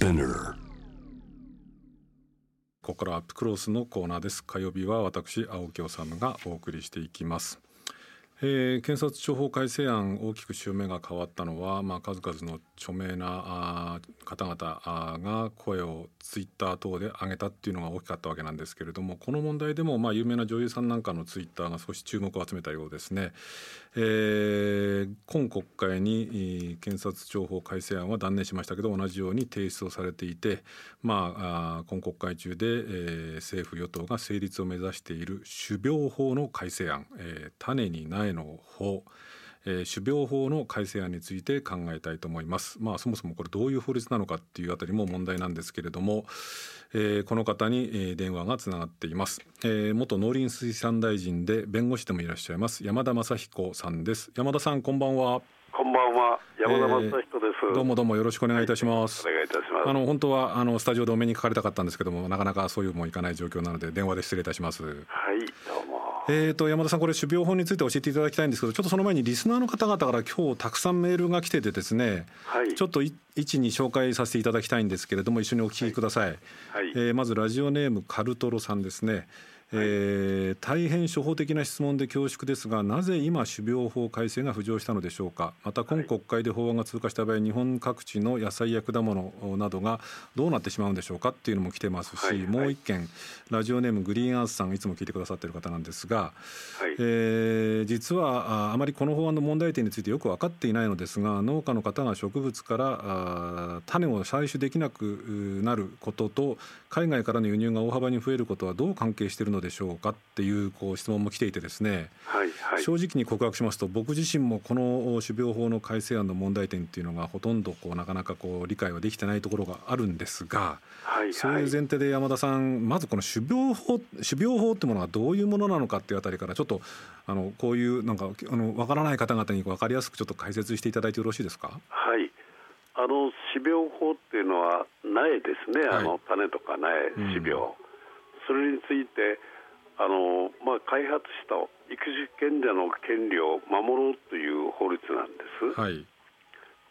Spinner ここからアップクロスのコーナーです。火曜日は私青木治がお送りしていきます。えー、検察庁法改正案大きく潮目が変わったのは、まあ、数々の著名な方々が声をツイッター等で上げたっていうのが大きかったわけなんですけれどもこの問題でもまあ有名な女優さんなんかのツイッターが少し注目を集めたようですね。えー、今国会に検察庁法改正案は断念しましたけど同じように提出をされていて、まあ、今国会中で、えー、政府与党が成立を目指している種苗法の改正案、えー、種に苗の法えー、種苗法の改正案について考えたいと思います。まあそもそもこれどういう法律なのかっていうあたりも問題なんですけれども、えー、この方に、えー、電話がつながっています、えー、元農林水産大臣で弁護士でもいらっしゃいます山田雅彦さんです。山田さんこんばんは。こんばんは。山田雅彦です、えー、どうもどうもよろしくお願いいたします、はい、お願いいたします。あの本当はあのスタジオでお目にかかりたかったんですけどもなかなかそういうもいかない状況なので電話で失礼いたします。はいどうもえーと、山田さん、これ、種苗法について教えていただきたいんですけど、ちょっとその前にリスナーの方々から今日たくさんメールが来ててですね、はい、ちょっと一に紹介させていただきたいんですけれども、一緒にお聞きください。はい、えー、まずラジオネームカルトロさんですね。えー、大変初歩的な質問で恐縮ですがなぜ今種苗法改正が浮上したのでしょうか。また今国会で法案が通過した場合日本各地の野菜や果物などがどうなってしまうんでしょうかっていうのも来てますし、はいはい、もう一件ラジオネームグリーンアースさんいつも聞いてくださっている方なんですが、はい、えー、実はあまりこの法案の問題点についてよく分かっていないのですが農家の方が植物からあ種を採取できなくなることと海外からの輸入が大幅に増えることはどう関係しているのでしょうかっていうこう質問も来ていてですね、はいはい、正直に告白しますと僕自身もこの種苗法の改正案の問題点っていうのがほとんどこうなかなかこう理解はできてないところがあるんですが、はいはい、そういう前提で山田さんまずこの種苗法種苗法ってものはどういうものなのかっていうあたりからちょっとあのこういうなんかあの分からない方々に分かりやすくちょっと解説していただいてよろしいですか？はい。あの種苗法っていうのは苗ですね、はい、あの種とか苗、種苗、うん、それについてあの、まあ、開発した育種権者の権利を守ろうという法律なんです。はい、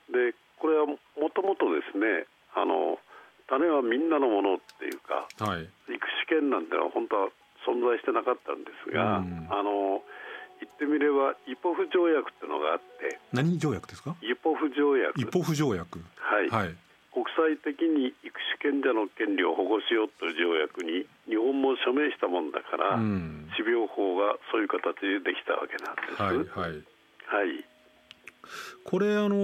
でこれはもともとですねあの種はみんなのものっていうか、はい、育種権なんてのは本当は存在してなかったんですが、うん、あの言ってみればイポフ条約っていうのがあって何条約ですか？イポフ条約。イポフ条約。はい、はい、国際的に育種権者の権利を保護しようという条約に日本も署名したもんだから、うん、種苗法がそういう形でできたわけなんです。はい、はい。はいこれあの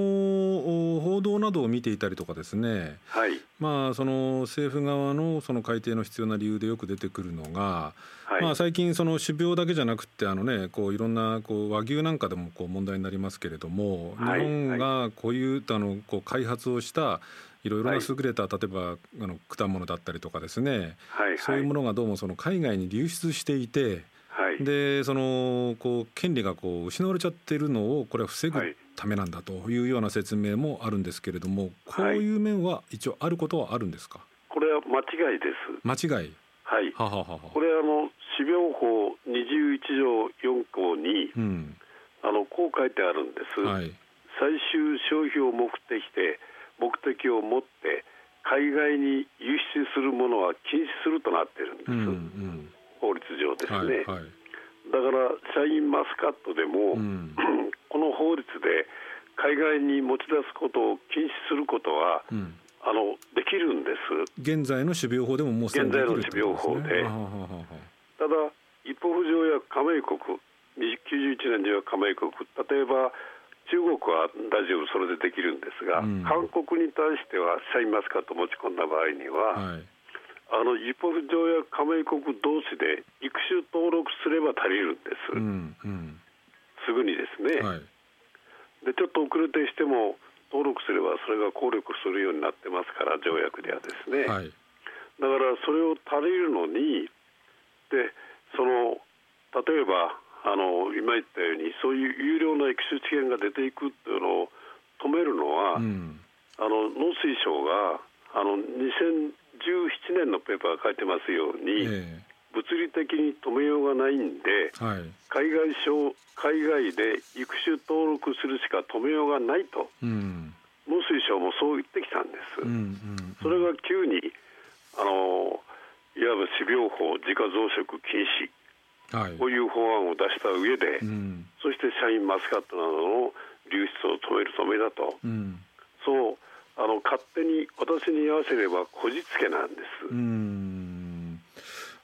報道などを見ていたりとかですね、はい、まあその政府側のその改定の必要な理由でよく出てくるのが、はい、まあ最近その種苗だけじゃなくてあのねこういろんなこう和牛なんかでもこう問題になりますけれども、日本がこういうあのこう開発をしたいろいろな優れた、例えばあの果物だったりとかですね、はい。そういうものがどうもその海外に流出していて、はい、でそのこう権利がこう失われちゃってるのをこれは防ぐためなんだというような説明もあるんですけれどもこういう面は一応あることはあるんですか、これは間違いです。間違い？はい。はははこれあの種苗法21条4項に、うん、あのこう書いてあるんです、はい、最終消費を目的で目的を持って海外に輸出するものは禁止するとなってるんです、うんうん、法律上ですね、はいはい、だからシャインマスカットでも、うん、この法律で海外に持ち出すことを禁止することは、うん、あのできるんです。現在の種苗法でももう現在の種苗法で。ただ一方不条約加盟国91年には加盟国例えば中国は大丈夫それでできるんですが、うん、韓国に対してはシャインマスカット持ち込んだ場合には、はい、あのイポフ条約加盟国同士で育種登録すれば足りるんです、うんうん、すぐにですね、はい、でちょっと遅れてしても登録すればそれが効力するようになってますから条約ではですね、はい、だからそれを足りるのにでその例えばあの今言ったようにそういう有料な育種知見が出ていくっていうのを止めるのは、うん、あの農水省があの2017年のペーパーが書いてますように、えー、物理的に止めようがないんで、はい、海外海外で育種登録するしか止めようがないと、うん、もし水省もそう言ってきたんです、うんうんうん、それが急にあのいわば種苗法自家増殖禁止、はい、こういう法案を出した上で、うん、そしてシャインマスカットなどの流出を止めるためだと、うん、そうあの勝手に私に合わせればこじつけなんです。うん。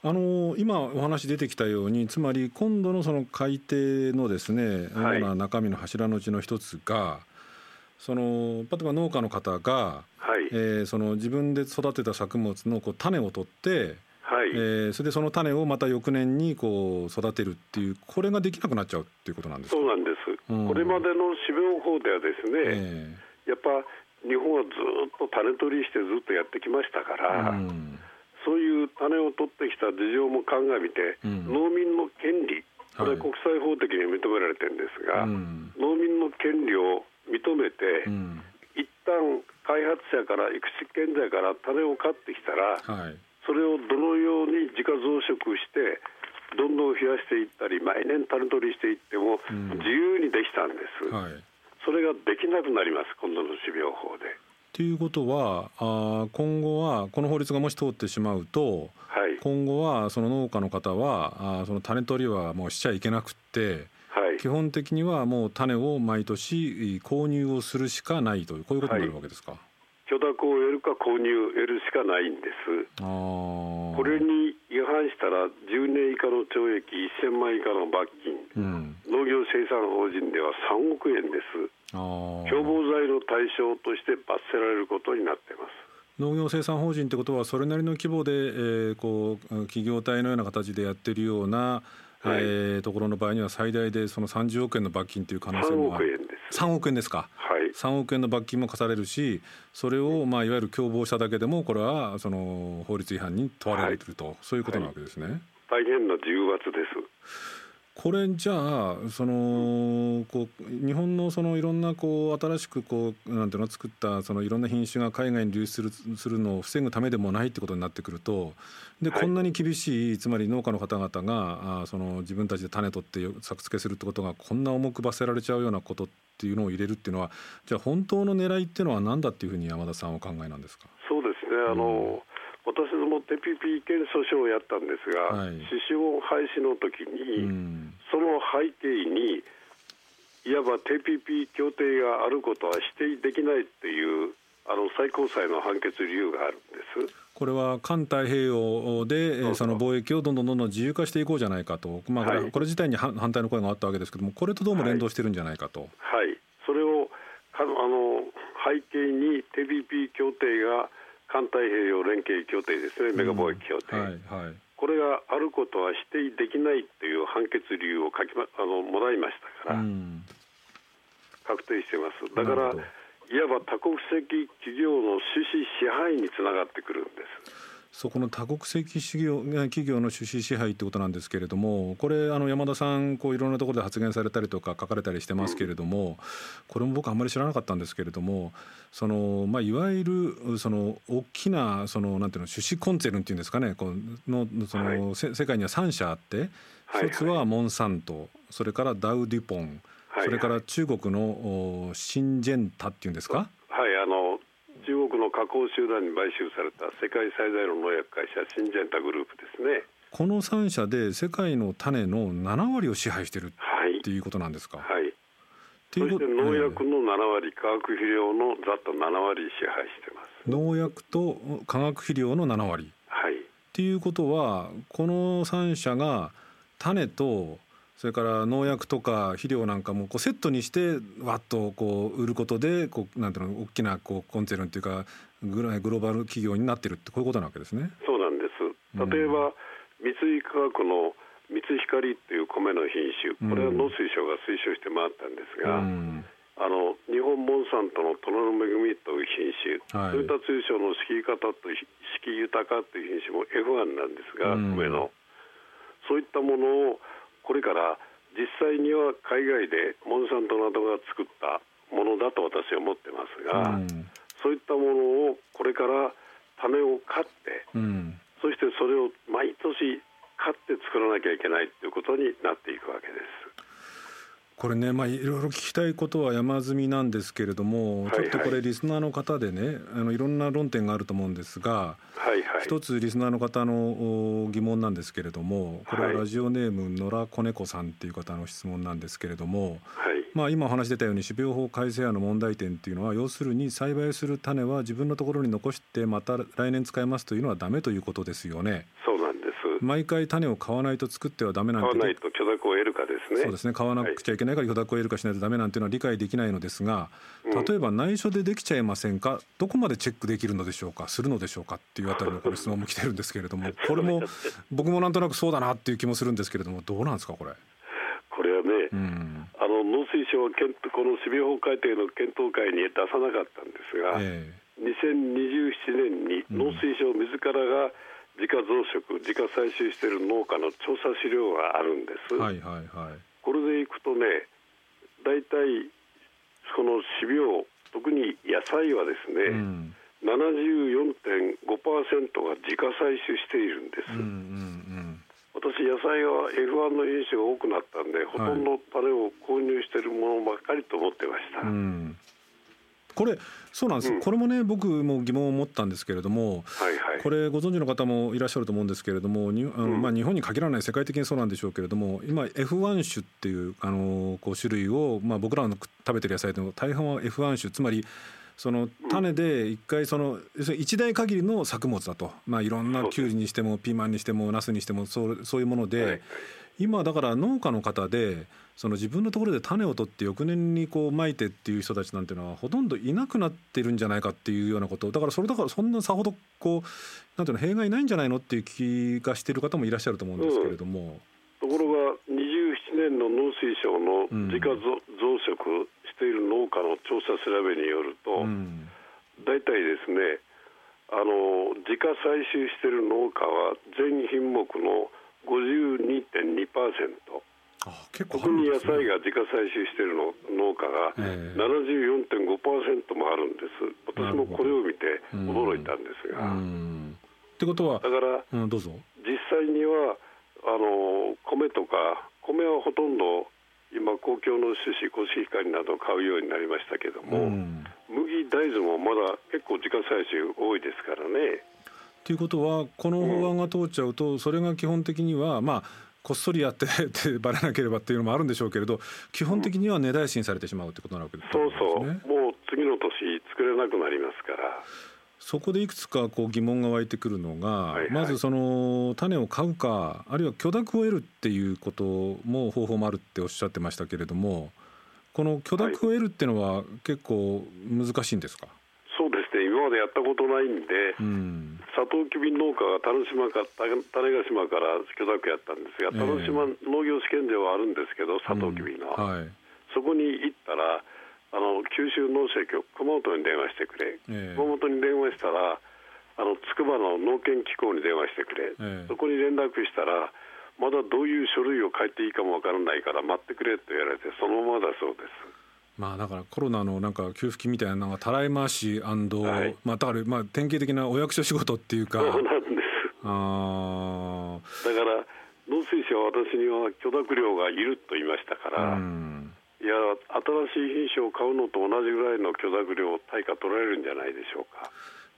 あの今お話出てきたようにつまり今度のその改定のですね主な中身の柱のうちの一つが、その例えば農家の方が、はい、えー、その自分で育てた作物のこう種を取って、はい。えー、それでその種をまた翌年にこう育てるっていうこれができなくなっちゃうっていうことなんですそうなんです、うん、これまでの種苗法ではですね、えー、やっぱ日本はずっと種取りしてずっとやってきましたから、うん、そういう種を取ってきた事情も鑑みて、うん、農民の権利これは国際法的に認められてるんですが、はい、農民の権利を認めて、うん、一旦開発者から育種現在から種を買ってきたら、はい、それをどのように自家増殖してどんどん増やしていったり毎年種取りしていっても自由にできたんです、うんはい、それができなくなります今度の種苗法で。ということはあ今後はこの法律がもし通ってしまうと、はい、今後はその農家の方はあその種取りはもうしちゃいけなくて。基本的にはもう種を毎年購入をするしかないというこういうことになるわけですか、はい、許諾を得るか購入得るしかないんです。これに違反したら10年以下の懲役1000万以下の罰金、うん、農業生産法人では3億円です。共謀罪の対象として罰せられることになっています。農業生産法人ってことはそれなりの規模で、えー、こう企業体のような形でやってるようなはい、えー、ところの場合には最大でその30億円の罰金という可能性もある。3億円ですか、はい、3億円の罰金も課されるしそれを、まあ、いわゆる共謀しただけでもこれはその法律違反に問われていると、はい、そういうことなわけですね。大変な重罰ですこれじゃあそのこう日本のそのいろんなこう新しくこうなんていうの作ったそのいろんな品種が海外に流出するするのを防ぐためでもないってことになってくるとで、こんなに厳しいつまり農家の方々があその自分たちで種取って作付けするってことがこんな重く罰せられちゃうようなことっていうのを入れるっていうのはじゃあ本当の狙いっていうのは何だっていうふうに山田さんお考えなんですか？そうですね。あの、うん私ども TPP 権訴訟をやったんですが、はい、廃止の時に、うん、その背景にいわば TPP 協定があることは指定できないっていうあの最高裁の判決理由があるんです。これは環太平洋でその貿易をどんどんどんどん自由化していこうじゃないかと、まあ、これ,、これ自体に反対の声があったわけですけれどもこれとどうも連動してるんじゃないかと。はい、はい、それをあの背景に TPP 協定が環太平洋連携協定ですね、メガ貿易協定、はいはい、これがあることは指定できないという判決理由を書き、ま、あのもらいましたから、確定してます。だからいわば多国籍企業の趣旨支配につながってくるんです。そこの多国籍企業企業の出資支配ということなんですけれどもこれあの山田さんこういろんなところで発言されたりとか書かれたりしてますけれども、これも僕あんまり知らなかったんですけれどもその、まあ、いわゆるその大きなそのなんていうの出資コンツェルンっていうんですかねこのその、はい、世界には3社あって一つはモンサントそれからダウ・デュポンそれから中国のシンジェンタっていうんですか？国の加工集団に買収された世界最大の農薬会社シンジェンタグループですね。この3社で世界の種の7割を支配してるっていうことなんですか、はい、はい、そして農薬の7割、化学肥料のざっと7割支配してます。農薬と化学肥料の7割。はい。っていうことはこの3社が種とそれから農薬とか肥料なんかもこうセットにしてわっとこう売ることでこうなんていうの大きなこうコンツェルンっていうかグローバル企業になってるってこういうことなわけですね。そうなんです。例えば、三井化学の三ツ光っていう米の品種これは農水省が推奨して回ったんですが、うん、あの日本モンサントの虎の恵みという品種、はい、トヨタ通商の敷き方と敷き豊かという品種も F1 なんですが、うん、米の。そういったものをこれから実際には海外でモンサントなどが作ったものだと私は思ってますが、うん、そういったものをこれから種を買って、うん、そしてそれを毎年買って作らなきゃいけないということになっていくわけです。これね、まあ、いろいろ聞きたいことは山積みなんですけれども、はいはい、ちょっとこれリスナーの方でねあのいろんな論点があると思うんですが、はいはい、一つリスナーの方の疑問なんですけれどもこれはラジオネーム野良子猫さんっていう方の質問なんですけれども、はい、まあ、今お話出たように種苗法改正案の問題点っていうのは要するに栽培する種は自分のところに残してまた来年使いますというのはダメということですよね。毎回種を買わないと作ってはダメなんて買わないと許諾を得るかですね。そうですね。買わなくちゃいけないから許諾を得るかしないとダメなんていうのは理解できないのですが、例えば内緒でできちゃいませんか？どこまでチェックできるのでしょうか？するのでしょうかっていうあたりのこれ質問も来てるんですけれども これも僕もなんとなくそうだなっていう気もするんですけれどもどうなんですかこれ？これはね、うん、あの農水省はこの種苗法改定の検討会に出さなかったんですが、えー、2027年に農水省自らが自家増殖自家採集している農家の調査資料があるんです、はいはいはい、これでいくとね大体この種苗特に野菜はですね、うん、74.5%が自家採集しているんです、うんうんうん、私野菜は F1 の品種が多くなったんで、ほとんど種を購入しているものばっかりと思ってました、うんこれそうなんです、うん、これもね僕も疑問を持ったんですけれども、はいはい、これご存知の方もいらっしゃると思うんですけれどもにあの、まあ、日本に限らない世界的にそうなんでしょうけれども今 F1 種っていうあのこう種類を、まあ、僕らの食べてる野菜でも大半は F1 種つまりその種で一回その一代限りの作物だと、まあ、いろんなきゅうりにしてもピーマンにしてもナスにしてもそうそういうもので、今だから農家の方でその自分のところで種を取って翌年にこうまいてっていう人たちなんていうのはほとんどいなくなってるんじゃないかっていうようなこと。だからそれだからそんなさほどこうなんていうの弊害ないんじゃないのっていう気がしている方もいらっしゃると思うんですけれども。うん、ところが27年の農水省の自家増殖している農家の調査調べによると、うん、大体ですねあの自家採集している農家は全品目の52.2%。結構特に野菜が自家採集しているの農家が74.5%もあるんです、私もこれを見て驚いたんですが。ってことはだから、うん、どうぞ。実際にはあの米とか米はほとんど今公共の種子コシヒカリなどを買うようになりましたけども、うん、麦大豆もまだ結構自家採集多いですからね。ということはこの法案が通っちゃうと、それが基本的にはまあこっそりやって ってばれなければっていうのもあるんでしょうけれど基本的には値大新されてしまうってことなわけですね、そうそう。もう次の年作れなくなりますから。そこでいくつかこう疑問が湧いてくるのが、はいはい、まずその種を買うかあるいは許諾を得るっていうことも方法もあるっておっしゃってましたけれどもこの許諾を得るっていうのは結構難しいんですか、はい今までやったことないんで、うん、サトウキビ農家が種島か種子島から許諾やったんですが、種島農業試験場はあるんですけど、サトウキビの、うんはい、そこに行ったら、あの九州農政局、熊本に電話してくれ、えー、熊本に電話したら、あの筑波の農研機構に電話してくれ、えー、そこに連絡したら、まだどういう書類を書いていいかもわからないから待ってくれと言われて、そのままだそうです。まあだからコロナのなんか給付金みたいなのがたらい回し、はい、まあだからまあ典型的なお役所仕事っていうか。そうなんです。あだから農水省は私には許諾料がいると言いましたから、うん、いや新しい品種を買うのと同じぐらいの許諾料対価取られるんじゃないでしょうか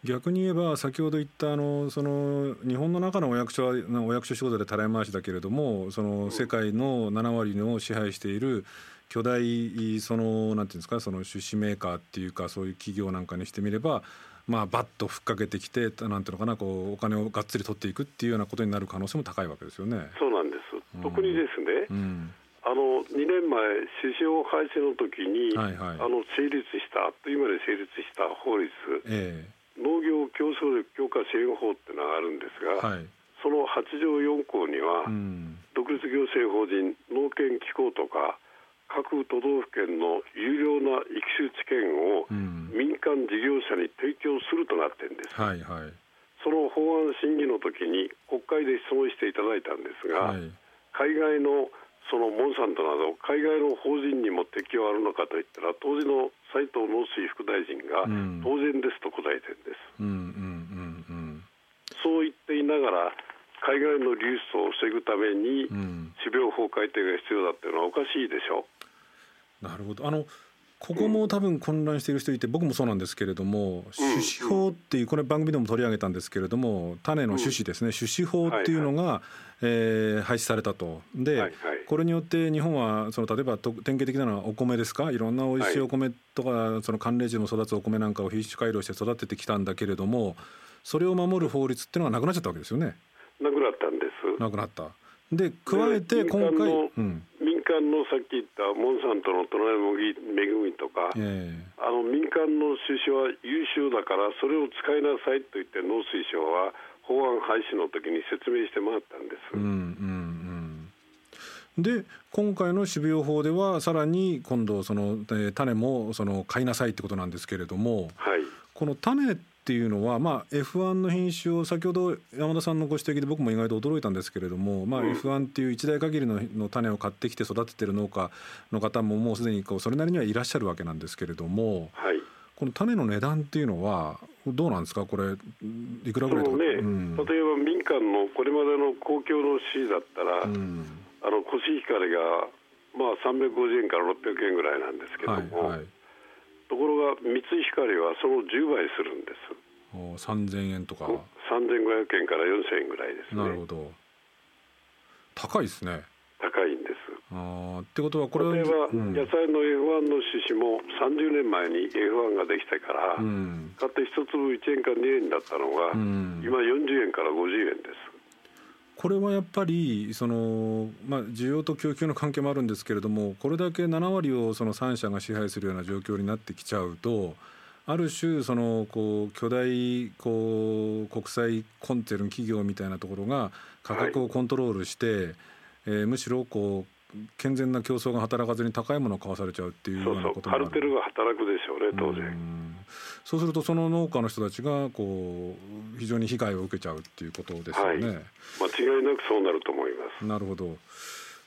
逆に言えば先ほど言ったあのその日本の中のお役所はお役所仕事でたらい回しだけれどもその世界の7割の支配している巨大そのなんていうんですかその出資メーカーっていうかそういう企業なんかにしてみればまあバッとふっかけてきてなんていうのかなこうお金をがっつり取っていくっていうようなことになる可能性も高いわけですよね。そうなんです。特にですね。うん、あの2年前、首相廃止の時に、はいはい、あの成立したあっという間に成立した法律、えー、農業競争力強化支援法っていうのがあるんですが、はい、その8条4項には、うん、独立行政法人農研機構とか各都道府県の有料な育種知見を民間事業者に提供するとなってるんです、はいはい、その法案審議の時に国会で質問していただいたんですが、はい、海外のそのモンサントなど海外の法人にも適用あるのかといったら当時の斉藤農水副大臣が当然ですと答えてるんです、うんうんうんうん、そう言っていながら海外の流出を防ぐために種苗法改定が必要だっていうのはおかしいでしょ。なるほど。あのここも多分混乱している人いて僕もそうなんですけれども、種子法っていうこれ番組でも取り上げたんですけれども種の種子ですね、種子法っていうのが、え廃止されたと。で、これによって日本はその例えば典型的なのはお米ですか？いろんな美味しいお米とか、その寒冷地の育つお米なんかを品種改良して育ててきたんだけれどもそれを守る法律っていうのがなくなっちゃったわけですよね。なくなったんです。なくなった。で加えて今回、うん、民間のさっき言ったモンサントの隣の恵みとか、えー、あの民間の種子は優秀だからそれを使いなさいと言って農水省は法案廃止の時に説明してもらったんです。うんうんうん、で今回の種苗法ではさらに今度その、えー、種もその買いなさいってことなんですけれども、はい、この種っていうのは、まあ、F1 の品種を先ほど山田さんのご指摘で僕も意外と驚いたんですけれども、まあ、F1 っていう一代限りのの種を買ってきて育ててる農家の方ももうすでにこうそれなりにはいらっしゃるわけなんですけれども、はい、この種の値段っていうのはどうなんですか？これいくらぐらいとか、ね。うん、例えば民間のこれまでの公共の市だったら、うん、あのコシヒカリが、まあ、350円から600円ぐらいなんですけども。はいはいところが三井光はその10倍するんです。お3000円とか。3500円から4000円ぐらいですね。なるほど。高いですね。高いんです。あってことはこれは例えば、うん、野菜の F1 の種子も30年前に F1 ができてから、うん、買って一粒1円か2円だったのが、うん、今40円から50円ですこれはやっぱりその、まあ、需要と供給の関係もあるんですけれどもこれだけ7割をその3社が支配するような状況になってきちゃうとある種そのこう巨大こう国際コンテルン企業みたいなところが価格をコントロールして、はい、えー、むしろこう健全な競争が働かずに高いものを買わされちゃうっていうようなこともある。そうそう。カルテルが働くでしょうね当然そうするとその農家の人たちがこう非常に被害を受けちゃうっていうことですよね、はい、間違いなくそうなると思います。なるほど。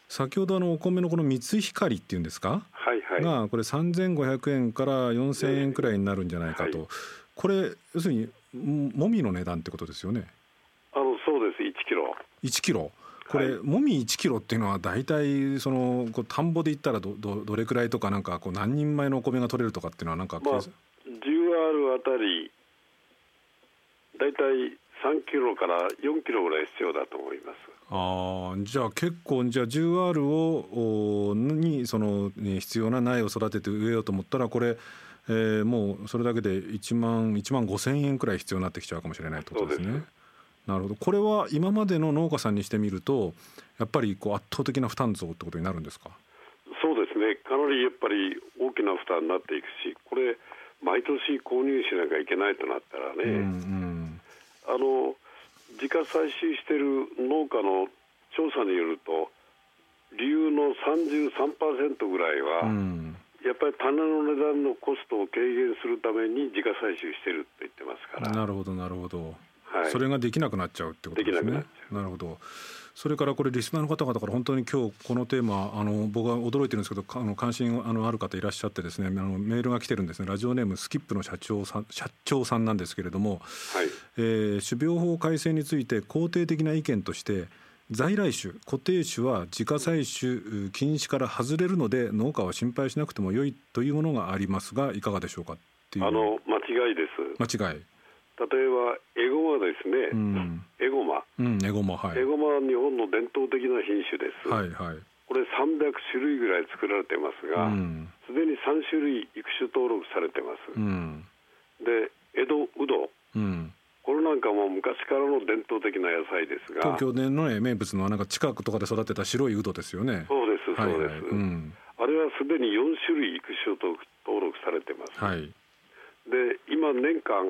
先ほどあのお米のこの三井光っていうんですか、はいはい、がこれ3500円から4000円くらいになるんじゃないかと、はい、これ要するにもみの値段ってことですよね。あのそうです。1キロ。1キロ。これ、はい、もみ1キロっていうのは大体そのこう田んぼで言ったらどどどれくらいとかなんかこう何人前のお米が取れるとかっていうのはなんか、まあ、10あたり大体3キロから4キロぐらい必要だと思います。あじゃあ結構じゃあ 10R をにその、ね、必要な苗を育てて植えようと思ったらこれ、えー、もうそれだけで1万1万5千円くらい必要になってきちゃうかもしれないってことですね。なるほどこれは今までの農家さんにしてみるとやっぱりこう圧倒的な負担増ってことになるんですか？そうですねかなりやっぱり大きな負担になっていくしこれ毎年購入しなきゃいけないとなったらね、うんうん、あの自家採集してる農家の調査によると理由の33%ぐらいは、うん、やっぱり種の値段のコストを軽減するために自家採集してると言ってますから。なるほどなるほど。はい、それができなくなっちゃうってことですね。なるほどそれからこれリスナーの方々から本当に今日このテーマあの僕は驚いてるんですけどあの関心あのある方いらっしゃってですねあのメールが来てるんですね。ラジオネームスキップの社長さん社長さんなんですけれども、はい、えー、種苗法改正について肯定的な意見として在来種固定種は自家採取禁止から外れるので農家は心配しなくても良いというものがありますがいかがでしょうかっていう。あの間違いです。間違い例えばエゴマですね、うん、エゴマ、うん、エゴマ、はい、エゴマは日本の伝統的な品種です、はいはい、これ300種類ぐらい作られてますがすで、に3種類育種登録されてます、うん、で江戸うど、うん、これなんかも昔からの伝統的な野菜ですが東京での、ね、名物のなんか近くとかで育てた白いうどですよね。そうですそうです、はいはい。うん、あれはすでに4種類育種登録されてます、はいで今年間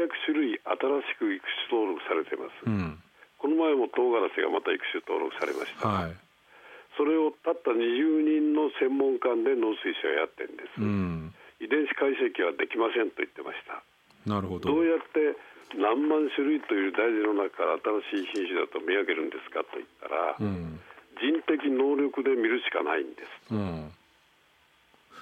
800種類新しく育種登録されてます、うん、この前も唐辛子がまた育種登録されました、はい、それをたった20人の専門官で農水省やってるんです、うん、遺伝子解析はできませんと言ってました。なるほど。どうやって何万種類という大事の中から新しい品種だと見分けるんですかと言ったら、うん、人的能力で見るしかないんです、うん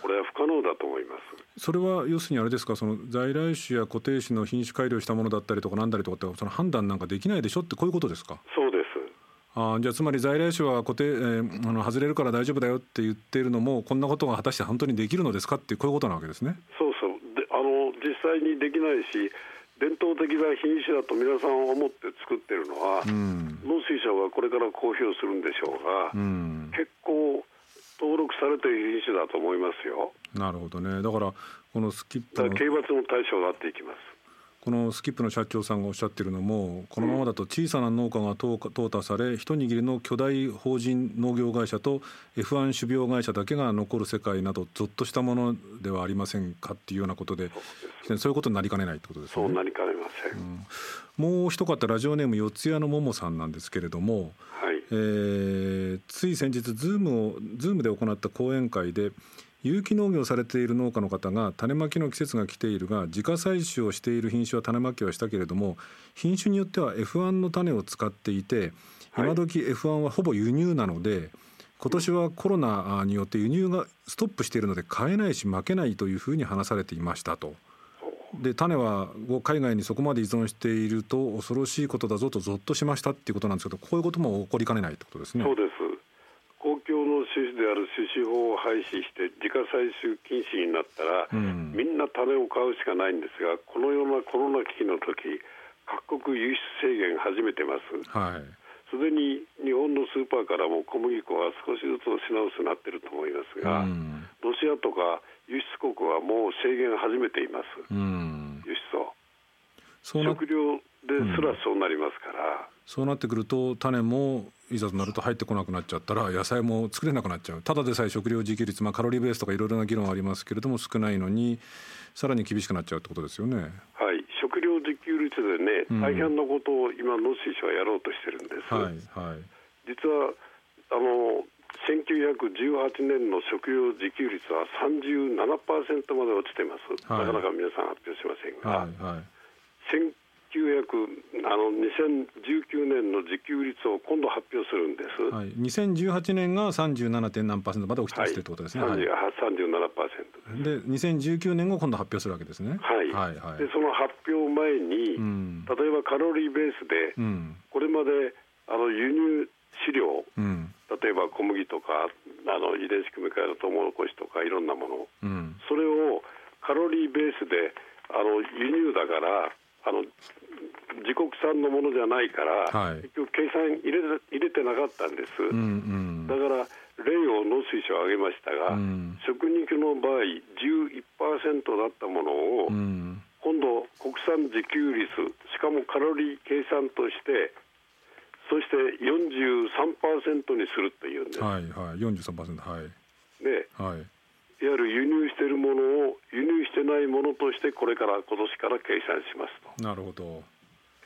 これは不可能だと思います。それは要するにあれですかその在来種や固定種の品種改良したものだったりとかなんだりとかってその判断なんかできないでしょってこういうことですか？そうです。あじゃあつまり在来種は固定、えー、あの外れるから大丈夫だよって言ってるのもこんなことが果たして本当にできるのですかってこういうことなわけですね。そうそう。であの実際にできないし伝統的な品種だと皆さん思って作ってるのは、うん、農水省がこれから公表するんでしょうが、うん、結構登録されている品種だと思いますよ。なるほどねだからこのスキップ刑罰の対象になっていきます。このスキップの社長さんがおっしゃってるのもこのままだと小さな農家が淘汰され一握りの巨大法人農業会社と F1 種苗会社だけが残る世界などぞっとしたものではありませんかっていうようなことでそういうことになりかねないってことですね。そうなりかねません、うん、もう一方ラジオネーム四谷の桃さんなんですけれども、はい。えー、つい先日ズームをズームで行った講演会で有機農業されている農家の方が種まきの季節が来ているが自家採種をしている品種は種まきはしたけれども品種によっては F1 の種を使っていて今時 F1 はほぼ輸入なので今年はコロナによって輸入がストップしているので買えないし蒔けないというふうに話されていましたと。で種は海外にそこまで依存していると恐ろしいことだぞとぞっとしましたっていうことなんですけどこういうことも起こりかねないってことですね。そうです公共の趣旨である種子法を廃止して自家採取禁止になったら、うん、みんな種を買うしかないんですがこのようなコロナ危機の時各国輸出制限始めてます。はい。すでに日本のスーパーからも小麦粉は少しずつ品薄になっていると思いますが、うん、ロシアとか輸出国はもう制限始めています、うん、輸出を。食料ですらそうなりますから、そうなってくると種もいざとなると入ってこなくなっちゃったら野菜も作れなくなっちゃう。ただでさえ食料自給率、まあ、カロリーベースとかいろいろな議論ありますけれども少ないのにさらに厳しくなっちゃうってことですよね。はい。食料自給率でね、大変なことを今農水省はやろうとしてるんです。はいはい、実はあの1918年の食料自給率は37%まで落ちてます、はい、なかなか皆さん発表しませんが、はいはい、1900あの2019年の自給率を今度発表するんです、はい、2018年が 37. 何パーセントまで落ちてきてるってことですね、はい、37%で2019年を今度発表するわけですね、はい。はいはい、でその発表前に、うん、例えばカロリーベースで、うん、これまであの輸入飼料、うん、例えば小麦とかあの遺伝子組み換えのトウモロコシとかいろんなもの、それをカロリーベースであの輸入だからあの自国産のものじゃないから、はい、結局計算入れ入れてなかったんです、うんうん、だから例を農水省挙げましたが、うん、食肉の場合11%だったものを、うん、今度国産自給率しかもカロリー計算としてそして43%にするっていうんです。はいはい、43%はい。で、はい、いわゆる輸入しているものを輸入してないものとしてこれから今年から計算しますと。なるほど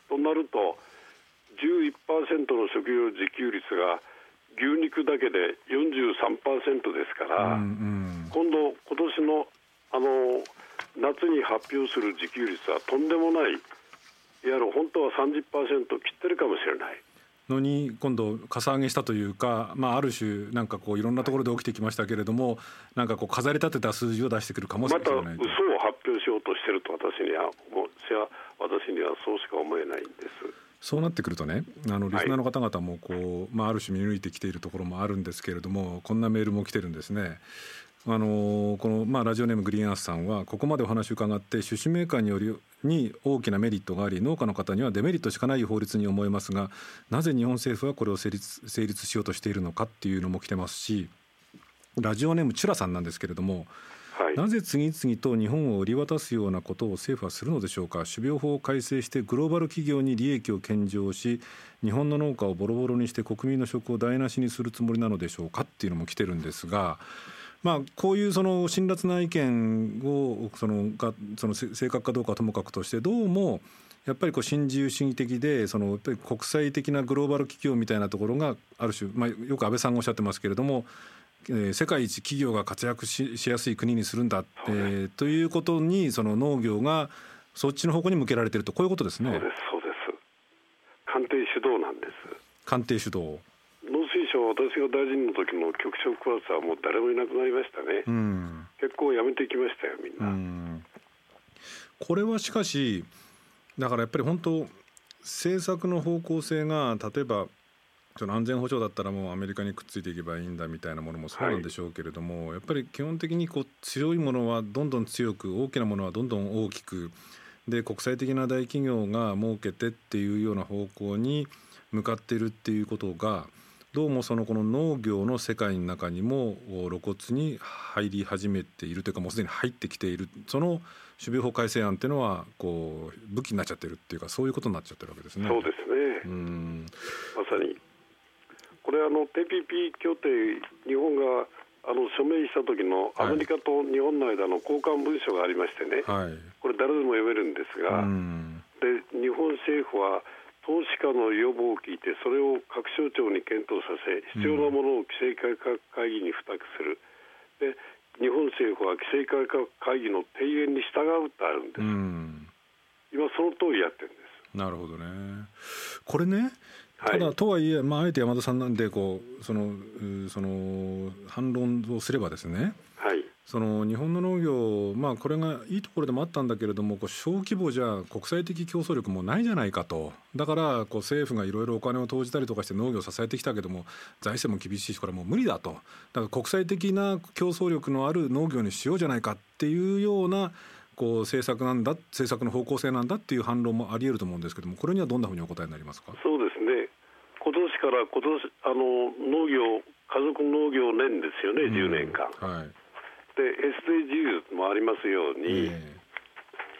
となると11%の食料自給率が牛肉だけで43%ですから、うんうん、今度今年のあの夏に発表する自給率はとんでもないいわゆる本当は30%切ってるかもしれない。のに今度かさ上げしたというか、まあ、ある種なんかこういろんなところで起きてきましたけれどもなんかこう飾り立てた数字を出してくるかもしれないまた嘘を発表しようとしてると私には私にはそうしか思えないんです。そうなってくるとねあのリスナーの方々もこう、はい、まあ、ある種見抜いてきているところもあるんですけれどもこんなメールも来てるんですね。あのこの、まあ、ラジオネームグリーンアースさんはここまでお話を伺って種子メーカーによりに大きなメリットがあり農家の方にはデメリットしかない法律に思えますがなぜ日本政府はこれを成立成立しようとしているのかっていうのも来てますしラジオネームチュラさんなんですけれども、はい、なぜ次々と日本を売り渡すようなことを政府はするのでしょうか？種苗法を改正してグローバル企業に利益を献上し日本の農家をボロボロにして国民の食を台無しにするつもりなのでしょうかっていうのも来てるんですが。まあ、こういうその辛辣な意見をそのがその正確かどうかともかくとしてどうもやっぱりこう新自由主義的でそのやっぱり国際的なグローバル企業みたいなところがある種、まあ、よく安倍さんがおっしゃってますけれども、えー、世界一企業が活躍ししやすい国にするんだ、えー、ということにその農業がそっちの方向に向けられてるとこういうことですね。そうです。そうです。官邸主導なんです。官邸主導農水省私が大臣の時の局長クラスはもう誰もいなくなりましたね、うん、結構やめてきましたよみんな、うん、これはしかしだからやっぱり本当政策の方向性が例えばその安全保障だったらもうアメリカにくっついていけばいいんだみたいなものもそうなんでしょうけれども、はい、やっぱり基本的にこう強いものはどんどん強く大きなものはどんどん大きくで国際的な大企業が設けてっていうような方向に向かっているっていうことがどうもそのこの農業の世界の中にも露骨に入り始めているというかもうすでに入ってきている。その守備法改正案っていうのはこう武器になっちゃってるっていうかそういうことになっちゃってるわけですね。そうですね。うん。まさに。これあの TPP 協定日本があの署名した時のアメリカと日本の間の交換文書がありましてね、はい、これ誰でも読めるんですが、で日本政府は投資家の要望を聞いてそれを各省庁に検討させ必要なものを規制改革会議に付託する。で日本政府は規制改革会議の提言に従うってあるんです、今その通りやってるんです。なるほどね。これねただとはいえ、まあ、あえて山田さんなんでこうそのその反論をすればですね、はい、その日本の農業、まあ、これがいいところでもあったんだけれどもこう小規模じゃ国際的競争力もないじゃないかと。だからこう政府がいろいろお金を投じたりとかして農業を支えてきたけども財政も厳しいしこれはもう無理だと。だから国際的な競争力のある農業にしようじゃないかっていうようなこう政策なんだ政策の方向性なんだっていう反論もあり得ると思うんですけどもこれにはどんなふうにお答えになりますか？そうですね。今年から今年あの農業家族農業年ですよね、10年間。はい、で SDGs もありますように、え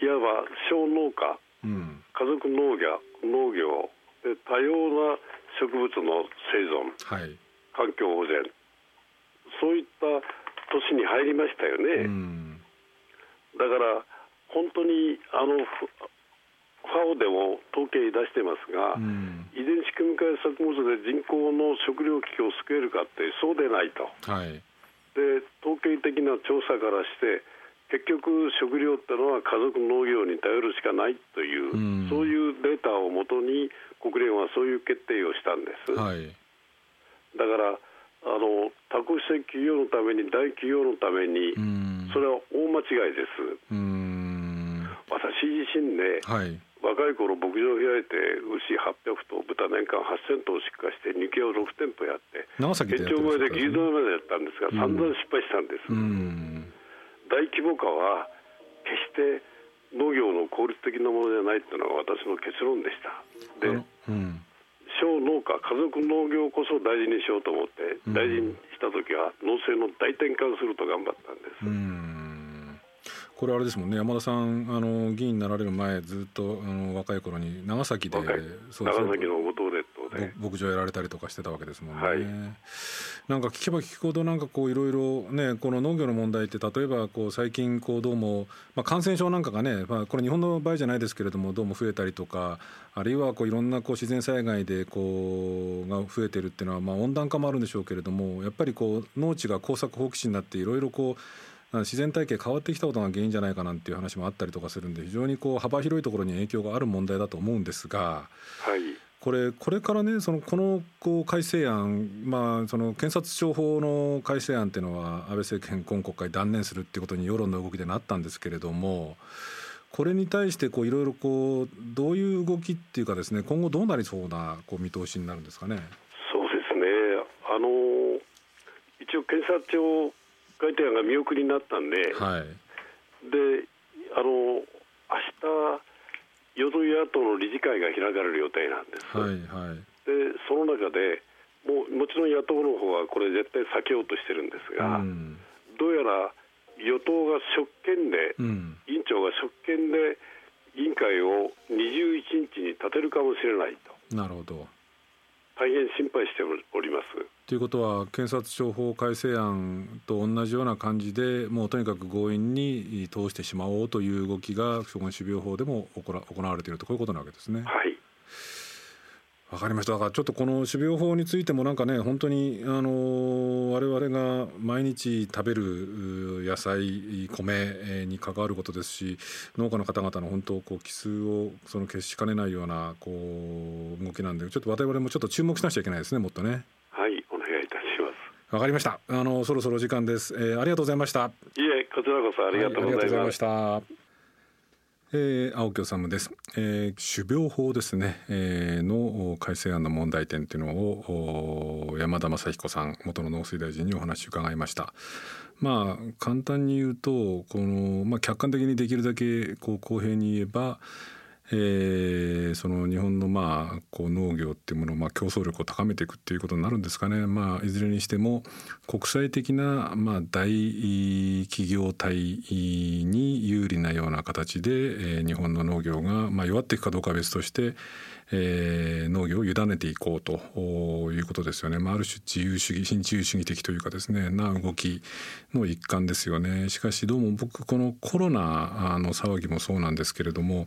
ー、いわば小農家、うん、家族農業農業で多様な植物の生存、はい、環境保全そういった年に入りましたよね。うん、だから本当にあのファオでも統計出してますが、うん、遺伝子組み換え作物で人口の食糧危機を救えるかってそうでないと、はい、で統計的な調査からして結局食料ってのは家族農業に頼るしかないという、うん、そういうデータをもとに国連はそういう決定をしたんです、はい、だからあの多国籍企業のために大企業のために、それは大間違いです、私自身ね、はい若い頃牧場を開いて牛800頭豚年間8000頭出荷して肉屋を6店舗やって長崎で前で牛丼までやったんですが、散々失敗したんです、大規模化は決して農業の効率的なものじゃないっていうのが私の結論でした。で、うん、小農家家族農業こそ大事にしようと思って大事にした時は農政の大転換すると頑張ったんです、うんこれあれですもんね。山田さんあの議員になられる前ずっとあの若い頃に長崎でそう長崎の五島列島で牧場やられたりとかしてたわけですもんね、はい、なんか聞けば聞くほどなんかこういろいろねこの農業の問題って例えばこう最近こうどうも、まあ、感染症なんかがね、まあ、これ日本の場合じゃないですけれどもどうも増えたりとかあるいはこういろんなこう自然災害でこうが増えてるっていうのはまあ温暖化もあるんでしょうけれどもやっぱりこう農地が耕作放棄地になっていろいろこう自然体系変わってきたことが原因じゃないかなんていう話もあったりとかするんで非常にこう幅広いところに影響がある問題だと思うんですが、はい、これこれからねそのこのこう改正案、まあ、その検察庁法の改正案っていうのは安倍政権今国会断念するっていうことに世論の動きでなったんですけれどもこれに対していろいろどういう動きっていうかですね今後どうなりそうなこう見通しになるんですかね？そうですね。あの一応検察庁改定案が見送りになったんで、はい、であの明日与党野党の理事会が開かれる予定なんです。はいはい、でその中でもうもちろん野党の方はこれ絶対避けようとしてるんですが、うん、どうやら与党が職権で、うん、委員長が職権で委員会を21日に立てるかもしれないと。なるほど大変心配しております。ということは検察庁法改正案と同じような感じでもうとにかく強引に通してしまおうという動きが処分種苗法でも行われているとこういうことなわけですね。はい。わかりました。だからちょっとこの種苗法についてもなんかね本当にあの我々が毎日食べる野菜米に関わることですし農家の方々の本当こう奇数をその決しかねないようなこう動きなんでちょっと我々もちょっと注目しなくちゃいけないですねもっとねはいお願いいたしますわかりました。あのそろそろ時間です、えー、ありがとうございました。いえこちらこそありがとうございました、はいえー、青木治です、えー、種苗法ですね、えー、の改正案の問題点っていうのを山田雅彦さん元の農水大臣にお話を伺いました。まあ簡単に言うとこの、まあ、客観的にできるだけこう公平に言えばえー、その日本のまあこう農業っていうものをまあ競争力を高めていくっていうことになるんですかね、まあ、いずれにしても国際的なまあ大企業体に有利なような形で、えー、日本の農業がまあ弱っていくかどうかは別として、えー、農業を委ねていこうということですよね、まあ、ある種自由主義新自由主義的というかですねな動きの一環ですよね。しかしどうも僕このコロナの騒ぎもそうなんですけれども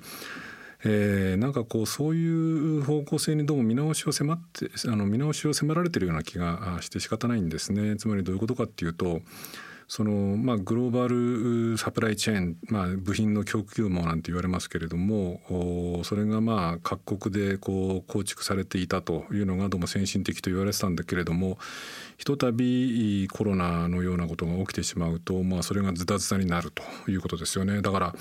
えー、なんかこうそういう方向性にどうも見直しを迫ってあの見直しを迫られてるような気がして仕方ないんですね。つまりどういうことかっていうとそのまあ、グローバルサプライチェーン、まあ、部品の供給網なんて言われますけれどもそれがまあ各国でこう構築されていたというのがどうも先進的と言われてたんだけれどもひとたびコロナのようなことが起きてしまうと、まあ、それがズタズタになるということですよね。だから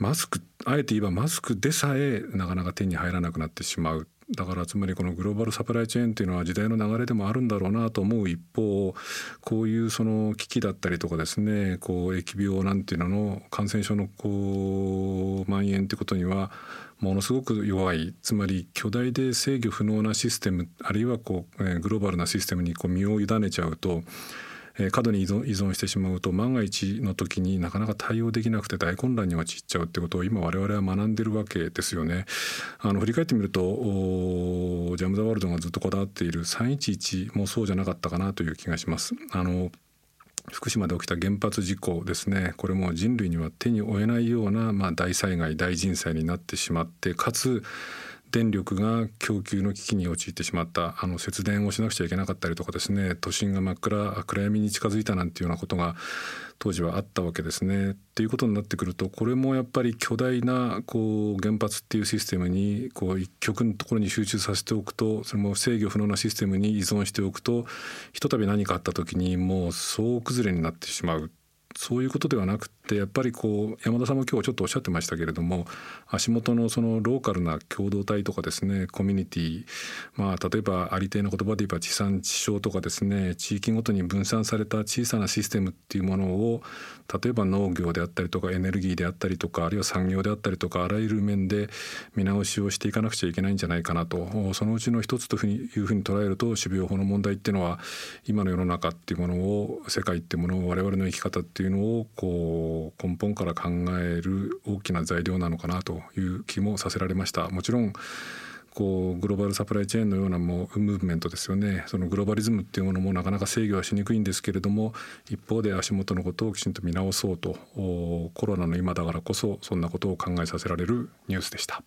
マスクあえて言えばマスクでさえなかなか手に入らなくなってしまう。だからつまりこのグローバルサプライチェーンっていうのは時代の流れでもあるんだろうなと思う一方こういうその危機だったりとかですねこう疫病なんていうのの感染症のこう蔓延ってことにはものすごく弱い。つまり巨大で制御不能なシステムあるいはこうグローバルなシステムにこう身を委ねちゃうとえ過度に依存依存してしまうと万が一の時になかなか対応できなくて大混乱に陥っちゃうってことを今我々は学んでるわけですよね。あの振り返ってみるとジャム・ザ・ワールドがずっとこだわっている311もそうじゃなかったかなという気がします。あの福島で起きた原発事故ですねこれも人類には手に負えないような、まあ、大災害大震災になってしまってかつ電力が供給の危機に陥ってしまったあの節電をしなくちゃいけなかったりとかですね都心が真っ暗暗闇に近づいたなんていうようなことが当時はあったわけですね。っていうことになってくるとこれもやっぱり巨大なこう原発っていうシステムにこう一極のところに集中させておくとそれも制御不能なシステムに依存しておくとひとたび何かあった時にもう総崩れになってしまうそういうことではなくてやっぱりこう山田さんも今日ちょっとおっしゃってましたけれども足元のそのローカルな共同体とかですねコミュニティまあ例えばありていな言葉で言えば地産地消とかですね地域ごとに分散された小さなシステムっていうものを例えば農業であったりとかエネルギーであったりとかあるいは産業であったりとかあらゆる面で見直しをしていかなくちゃいけないんじゃないかなと。そのうちの一つというふうに捉えると種苗法の問題っていうのは今の世の中っていうものを世界っていうものを我々の生き方っていうのをこう根本から考える大きな材料なのかなという気もさせられました。もちろんこうグローバルサプライチェーンのようなもうムーブメントですよねそのグローバリズムっていうものもなかなか制御はしにくいんですけれども一方で足元のことをきちんと見直そうとコロナの今だからこそそんなことを考えさせられるニュースでした。